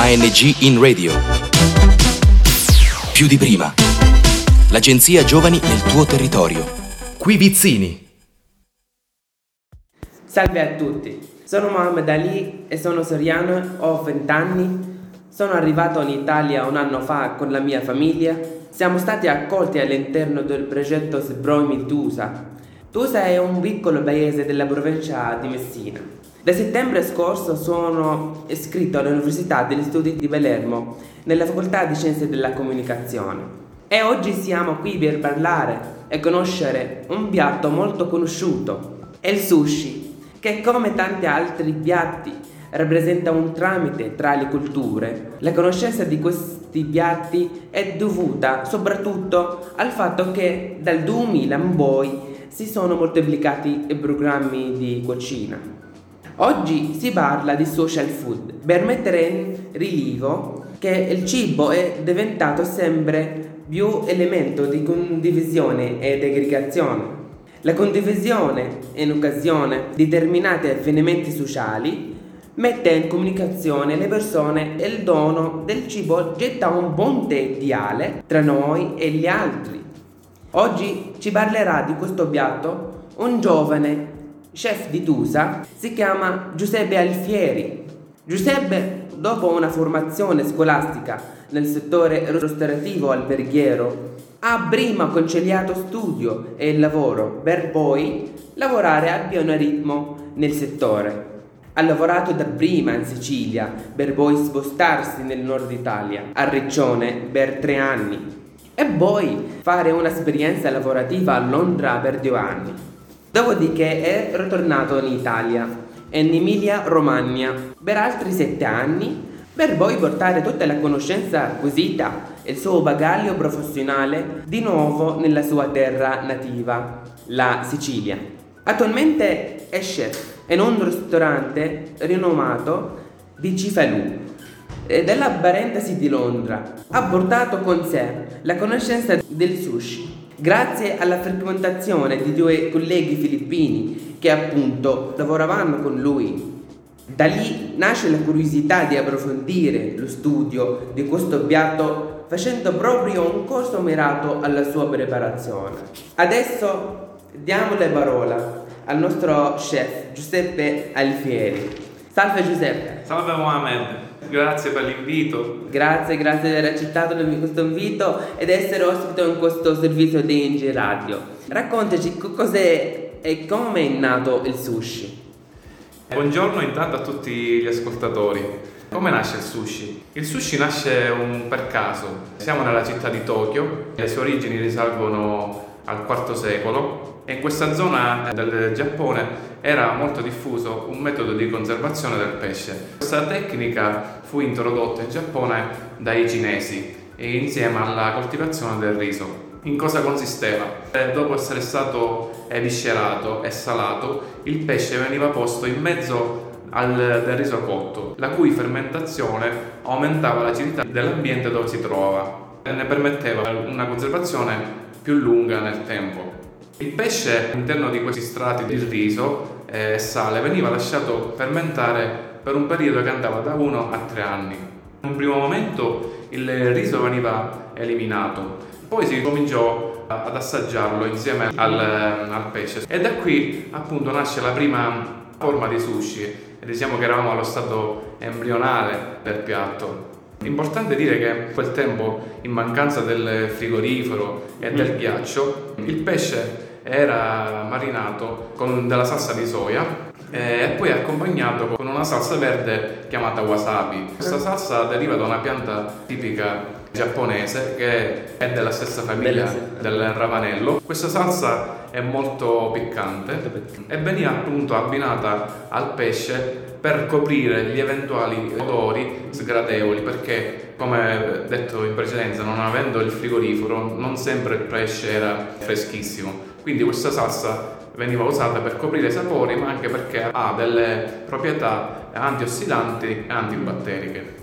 ANG in radio. Più di prima. L'agenzia Giovani nel tuo territorio. Qui Vizzini. Salve a tutti, sono Mohamed Ali e sono soriano, ho 20 anni. Sono arrivato in Italia un anno fa con la mia famiglia. Siamo stati accolti all'interno del progetto Sbroimi Tusa. Tusa è un piccolo paese della provincia di Messina. Da settembre scorso sono iscritto all'Università degli Studi di Palermo nella Facoltà di Scienze della Comunicazione. E oggi siamo qui per parlare e conoscere un piatto molto conosciuto, è il sushi, che come tanti altri piatti rappresenta un tramite tra le culture. La conoscenza di questi piatti è dovuta soprattutto al fatto che dal 2000 in poi si sono moltiplicati i programmi di cucina. Oggi si parla di social food per mettere in rilievo che il cibo è diventato sempre più elemento di condivisione ed aggregazione. La condivisione in occasione di determinati avvenimenti sociali mette in comunicazione le persone e il dono del cibo getta un ponte ideale tra noi e gli altri. Oggi ci parlerà di questo piatto un giovane chef di Tusa, si chiama Giuseppe Alfieri. Giuseppe, dopo una formazione scolastica nel settore restaurativo alberghiero, ha prima conciliato studio e lavoro per poi lavorare a pieno ritmo nel settore. Ha lavorato dapprima in Sicilia per poi spostarsi nel nord Italia, a Riccione, per tre anni e poi fare un'esperienza lavorativa a Londra per due anni. Dopodiché è ritornato in Italia, in Emilia Romagna, per altri sette anni, per poi portare tutta la conoscenza acquisita e il suo bagaglio professionale di nuovo nella sua terra nativa, la Sicilia. Attualmente è chef in un ristorante rinomato di Cifalù, della parentesi di Londra. Ha portato con sé la conoscenza del sushi grazie alla frequentazione di due colleghi filippini che appunto lavoravano con lui. Da lì nasce la curiosità di approfondire lo studio di questo piatto facendo proprio un corso mirato alla sua preparazione. Adesso diamo la parola al nostro chef Giuseppe Alfieri. Salve Giuseppe. Salve Mohamed, grazie per l'invito. Grazie, grazie di aver accettato questo invito ed essere ospite in questo servizio di Ingi Radio. Raccontaci cos'è e come è nato il sushi. Buongiorno intanto a tutti gli ascoltatori. Come nasce il sushi? Il sushi nasce un per caso. Siamo nella città di Tokyo, le sue origini risalgono al IV secolo e in questa zona del Giappone era molto diffuso un metodo di conservazione del pesce. Questa tecnica fu introdotta in Giappone dai cinesi insieme alla coltivazione del riso. In cosa consisteva? Eh, dopo essere stato eviscerato e salato, il pesce veniva posto in mezzo al, del riso cotto, la cui fermentazione aumentava l'acidità dell'ambiente dove si trovava e ne permetteva una conservazione più lunga nel tempo. Il pesce all'interno di questi strati di riso e eh, sale veniva lasciato fermentare per un periodo che andava da 1 a 3 anni. In un primo momento il riso veniva eliminato, poi si cominciò ad assaggiarlo insieme al, al pesce e da qui appunto nasce la prima forma di sushi diciamo che eravamo allo stato embrionale del piatto. Importante dire che in quel tempo, in mancanza del frigorifero e del ghiaccio, il pesce era marinato con della salsa di soia e poi accompagnato con una salsa verde chiamata wasabi. Questa salsa deriva da una pianta tipica giapponese che è della stessa famiglia del ravanello. Questa salsa è molto piccante. e veniva appunto abbinata al pesce per coprire gli eventuali odori sgradevoli perché come detto in precedenza non avendo il frigorifero non sempre il pesce era freschissimo quindi questa salsa veniva usata per coprire i sapori ma anche perché ha delle proprietà antiossidanti e antibatteriche.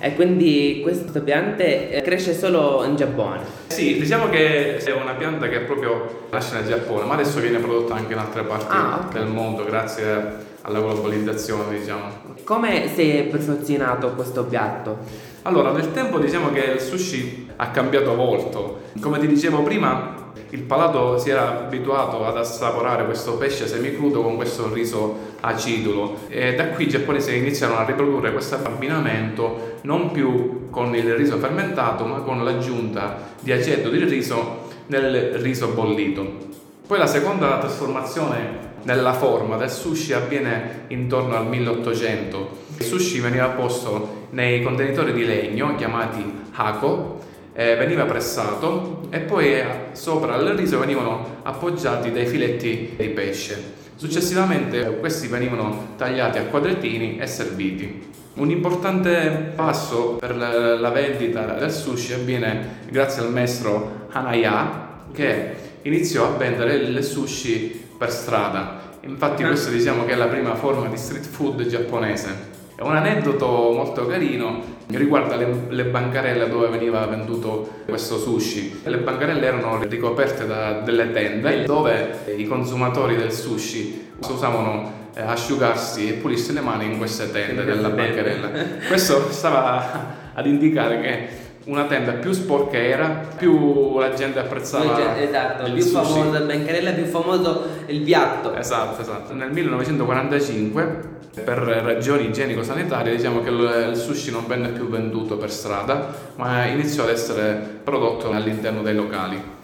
E quindi questa pianta eh, cresce solo in Giappone? Sì, diciamo che è una pianta che proprio nasce nel Giappone, ma adesso viene prodotta anche in altre parti ah, okay. del mondo grazie alla globalizzazione, diciamo. Come si è perfezionato questo piatto? Allora, nel tempo diciamo che il sushi ha cambiato volto. Come ti dicevo prima, il palato si era abituato ad assaporare questo pesce semicrudo con questo riso acidulo e da qui i giapponesi iniziano a riprodurre questo abbinamento non più con il riso fermentato ma con l'aggiunta di aceto di riso nel riso bollito. Poi la seconda trasformazione nella forma del sushi avviene intorno al 1800. Il sushi veniva posto nei contenitori di legno chiamati hako eh, veniva pressato e poi eh, sopra il riso venivano appoggiati dei filetti di pesce. Successivamente questi venivano tagliati a quadrettini e serviti. Un importante passo per la vendita del sushi avviene grazie al maestro Hanaya che iniziò a vendere il sushi per strada. Infatti questo diciamo che è la prima forma di street food giapponese. È un aneddoto molto carino che riguarda le, le, bancarelle dove veniva venduto questo sushi. Le bancarelle erano ricoperte da delle tende dove i consumatori del sushi usavano eh, asciugarsi e pulirsi le mani in queste tende della bancarella. Questo stava ad indicare che una tenda più sporca era, più la gente apprezzava. Esatto, più sushi. famoso il bancarella, più famoso il piatto. Esatto, esatto. Nel 1945 per ragioni igienico-sanitarie diciamo che il sushi non venne più venduto per strada, ma iniziò ad essere prodotto all'interno dei locali.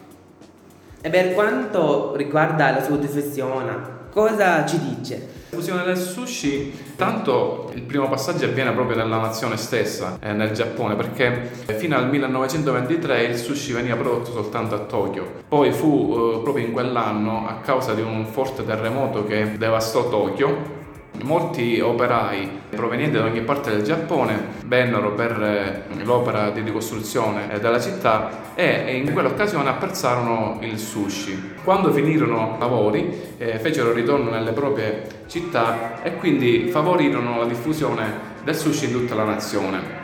E per quanto riguarda la sua diffusione, cosa ci dice? La fusione del sushi, tanto il primo passaggio avviene proprio nella nazione stessa, eh, nel Giappone, perché fino al 1923 il sushi veniva prodotto soltanto a Tokyo. Poi fu eh, proprio in quell'anno, a causa di un forte terremoto che devastò Tokyo, Molti operai provenienti da ogni parte del Giappone vennero per eh, l'opera di ricostruzione eh, della città e in quell'occasione apprezzarono il sushi. Quando finirono i lavori eh, fecero ritorno nelle proprie città e quindi favorirono la diffusione del sushi in tutta la nazione.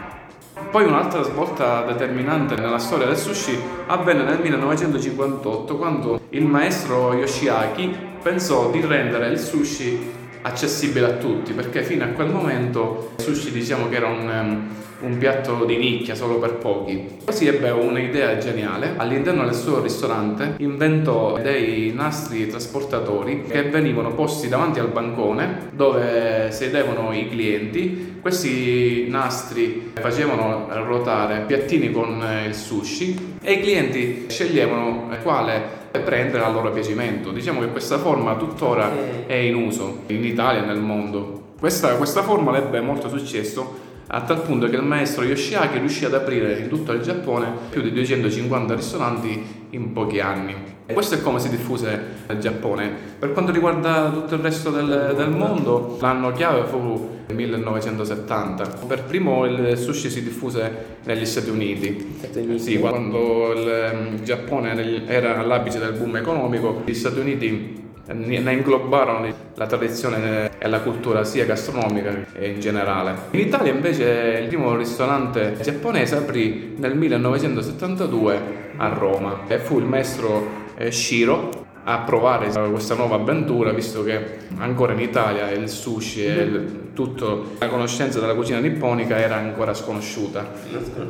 Poi un'altra svolta determinante nella storia del sushi avvenne nel 1958 quando il maestro Yoshiaki pensò di rendere il sushi accessibile a tutti perché fino a quel momento il sushi diciamo che era un, um, un piatto di nicchia solo per pochi. Così ebbe un'idea geniale, all'interno del suo ristorante inventò dei nastri trasportatori che venivano posti davanti al bancone dove sedevano i clienti. Questi nastri facevano ruotare piattini con il sushi e i clienti sceglievano quale prendere a loro piacimento. Diciamo che questa forma tuttora è in uso in Italia e nel mondo. Questa, questa forma ebbe molto successo a tal punto che il maestro Yoshiaki riuscì ad aprire in tutto il Giappone più di 250 ristoranti in pochi anni. E questo è come si diffuse nel Giappone. Per quanto riguarda tutto il resto del, del mondo, l'anno chiave fu il 1970. Per primo il sushi si diffuse negli Stati Uniti. Stati Uniti. Sì, quando il Giappone era all'apice del boom economico, gli Stati Uniti ne inglobarono la tradizione e la cultura sia gastronomica che in generale. In Italia invece il primo ristorante giapponese aprì nel 1972 a Roma e fu il maestro eh, Shiro a provare questa nuova avventura visto che ancora in Italia il sushi e il, tutto la conoscenza della cucina nipponica era ancora sconosciuta.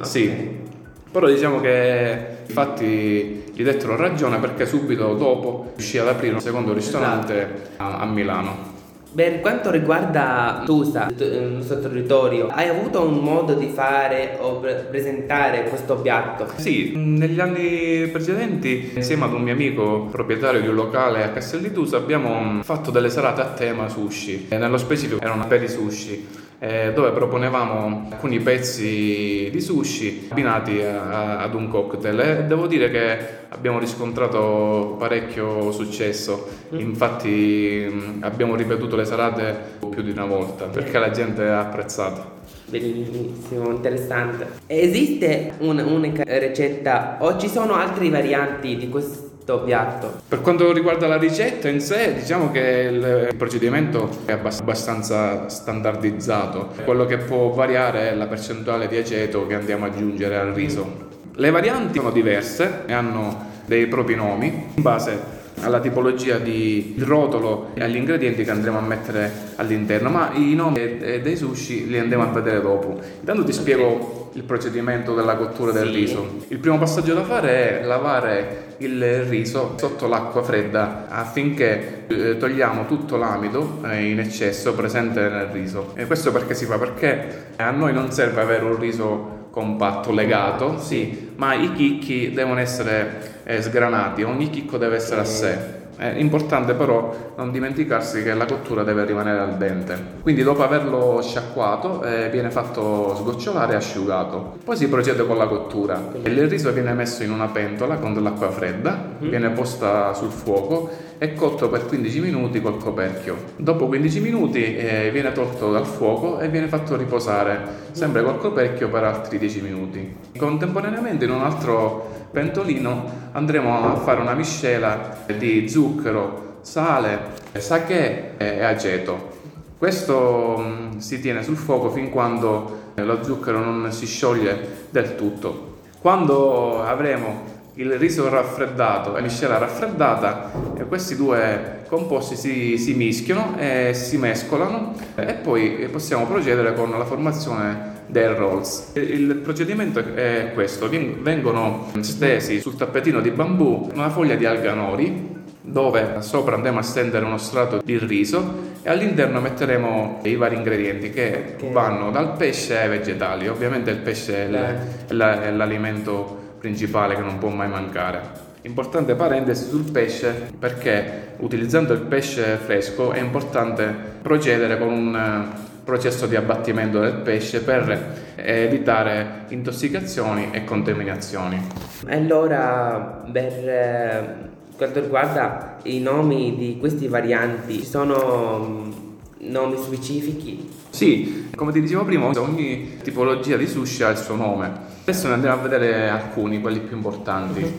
Sì. Però diciamo che infatti gli dettero ragione perché subito dopo riuscì ad aprire un secondo ristorante a, a Milano. Per quanto riguarda Tusa, il nostro territorio, hai avuto un modo di fare o pre- presentare questo piatto? Sì, negli anni precedenti, insieme ad un mio amico proprietario di un locale a Castel di Tusa, abbiamo fatto delle serate a tema sushi. E nello specifico erano per i sushi eh, dove proponevamo alcuni pezzi di sushi abbinati a, ad un cocktail e devo dire che abbiamo riscontrato parecchio successo, mm. infatti abbiamo ripetuto le serate più di una volta perché la gente ha apprezzato. Bellissimo, interessante. Esiste un'unica ricetta o ci sono altre varianti di questo? Piatto. Per quanto riguarda la ricetta in sé, diciamo che il procedimento è abbastanza standardizzato. Quello che può variare è la percentuale di aceto che andiamo ad aggiungere al riso. Le varianti sono diverse e hanno dei propri nomi in base alla tipologia di rotolo e agli ingredienti che andremo a mettere all'interno, ma i nomi dei sushi li andiamo a vedere dopo. Intanto ti spiego il procedimento della cottura del sì. riso. Il primo passaggio da fare è lavare il riso sotto l'acqua fredda affinché eh, togliamo tutto l'amido eh, in eccesso presente nel riso. E questo perché si fa? Perché a noi non serve avere un riso compatto, legato, sì, ma i chicchi devono essere eh, sgranati, ogni chicco deve essere a sé. È importante però non dimenticarsi che la cottura deve rimanere al dente. Quindi dopo averlo sciacquato eh, viene fatto sgocciolare e asciugato. Poi si procede con la cottura. Il riso viene messo in una pentola con dell'acqua fredda, mm. viene posta sul fuoco e cotto per 15 minuti col coperchio. Dopo 15 minuti eh, viene tolto dal fuoco e viene fatto riposare sempre col coperchio per altri 10 minuti. Contemporaneamente in un altro pentolino andremo a fare una miscela di zucchero, sale, sake e aceto. Questo mm, si tiene sul fuoco fin quando lo zucchero non si scioglie del tutto. Quando avremo il riso raffreddato e la miscela raffreddata, questi due composti si, si mischiano e si mescolano e poi possiamo procedere con la formazione del rolls. Il procedimento è questo, vengono stesi sul tappetino di bambù una foglia di alganori dove sopra andremo a stendere uno strato di riso e all'interno metteremo i vari ingredienti che okay. vanno dal pesce ai vegetali. Ovviamente il pesce è, l'alimento principale che non può mai mancare. Importante parentesi sul pesce perché utilizzando il pesce fresco è importante procedere con un processo di abbattimento del pesce per evitare intossicazioni e contaminazioni. Allora, per eh, quanto riguarda i nomi di questi varianti, ci sono mm, nomi specifici? Sì, come ti dicevo prima, ogni tipologia di sushi ha il suo nome. Adesso ne andiamo a vedere alcuni, quelli più importanti. Mhm.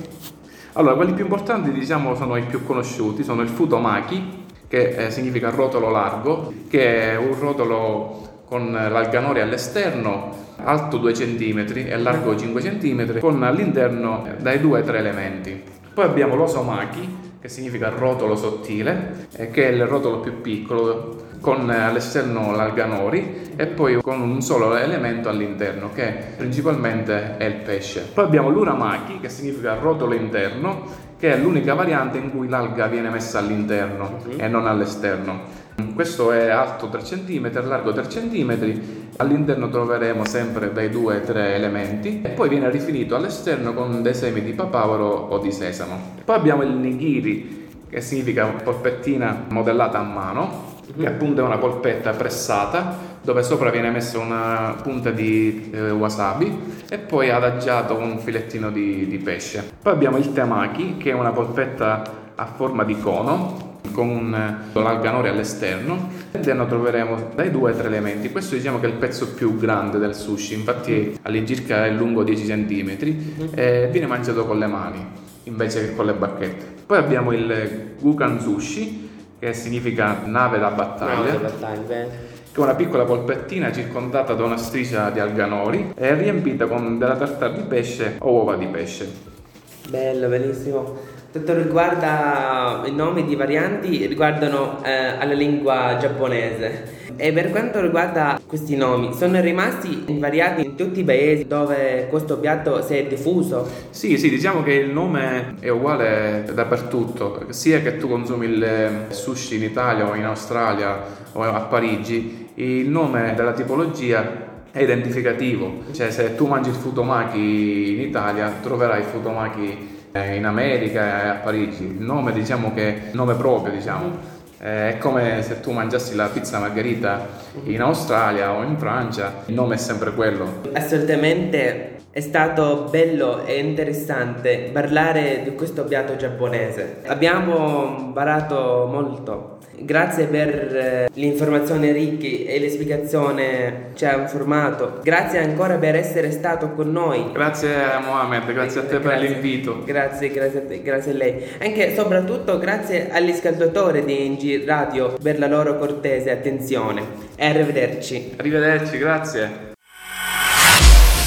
Allora, quelli più importanti diciamo sono i più conosciuti, sono il futomaki, che eh, significa rotolo largo, che è un rotolo con l'alganore all'esterno, alto 2 cm e largo 5 cm, con all'interno dai 2 ai 3 elementi. Poi abbiamo l'osomaki, che significa rotolo sottile, eh, che è il rotolo più piccolo, con all'esterno l'alganori e poi con un solo elemento all'interno, che principalmente è il pesce. Poi abbiamo l'uramaki, che significa rotolo interno, che è l'unica variante in cui l'alga viene messa all'interno uh-huh. e non all'esterno. Questo è alto 3 cm, largo 3 cm, all'interno troveremo sempre dai 2 3 elementi e poi viene rifinito all'esterno con dei semi di papavero o di sesamo. Poi abbiamo il nigiri, che significa polpettina modellata a mano, che appunto è una polpetta pressata dove sopra viene messa una punta di eh, wasabi e poi adagiato un filettino di, di, pesce. Poi abbiamo il temaki che è una polpetta a forma di cono con un l'alganore all'esterno. All'interno troveremo dai due ai tre elementi. Questo diciamo che è il pezzo più grande del sushi infatti all'incirca è lungo 10 cm e viene mangiato con le mani invece che con le bacchette. Poi abbiamo il gukan sushi che significa nave da battaglia. Nave da. Che è una piccola polpettina circondata da una striscia di alganori e riempita con della tartare di pesce o uova di pesce. Bello, bellissimo. Tutto riguarda i nomi di varianti riguardano eh, alla lingua giapponese. E per quanto riguarda questi nomi, sono rimasti invariati in tutti i paesi dove questo piatto si è diffuso? Sì, sì, diciamo che il nome è uguale dappertutto, sia che tu consumi il sushi in Italia o in Australia o a Parigi, il nome della tipologia è identificativo, cioè se tu mangi il futomaki in Italia troverai il futomaki eh, in America e a Parigi, il nome diciamo che è nome proprio diciamo. Eh, è come se tu mangiassi la pizza margherita in Australia o in Francia, il nome è sempre quello. Assolutamente è stato bello e interessante parlare di questo piatto giapponese. Abbiamo imparato molto. Grazie per eh, le informazioni ricche e le spiegazioni ci ha informato. Grazie ancora per essere stato con noi. Grazie Mohamed, grazie a te grazie, per l'invito. Grazie, grazie a te, grazie a lei. Anche soprattutto grazie agli scaldatori di NG Radio per la loro cortese attenzione. E arrivederci. Arrivederci, grazie.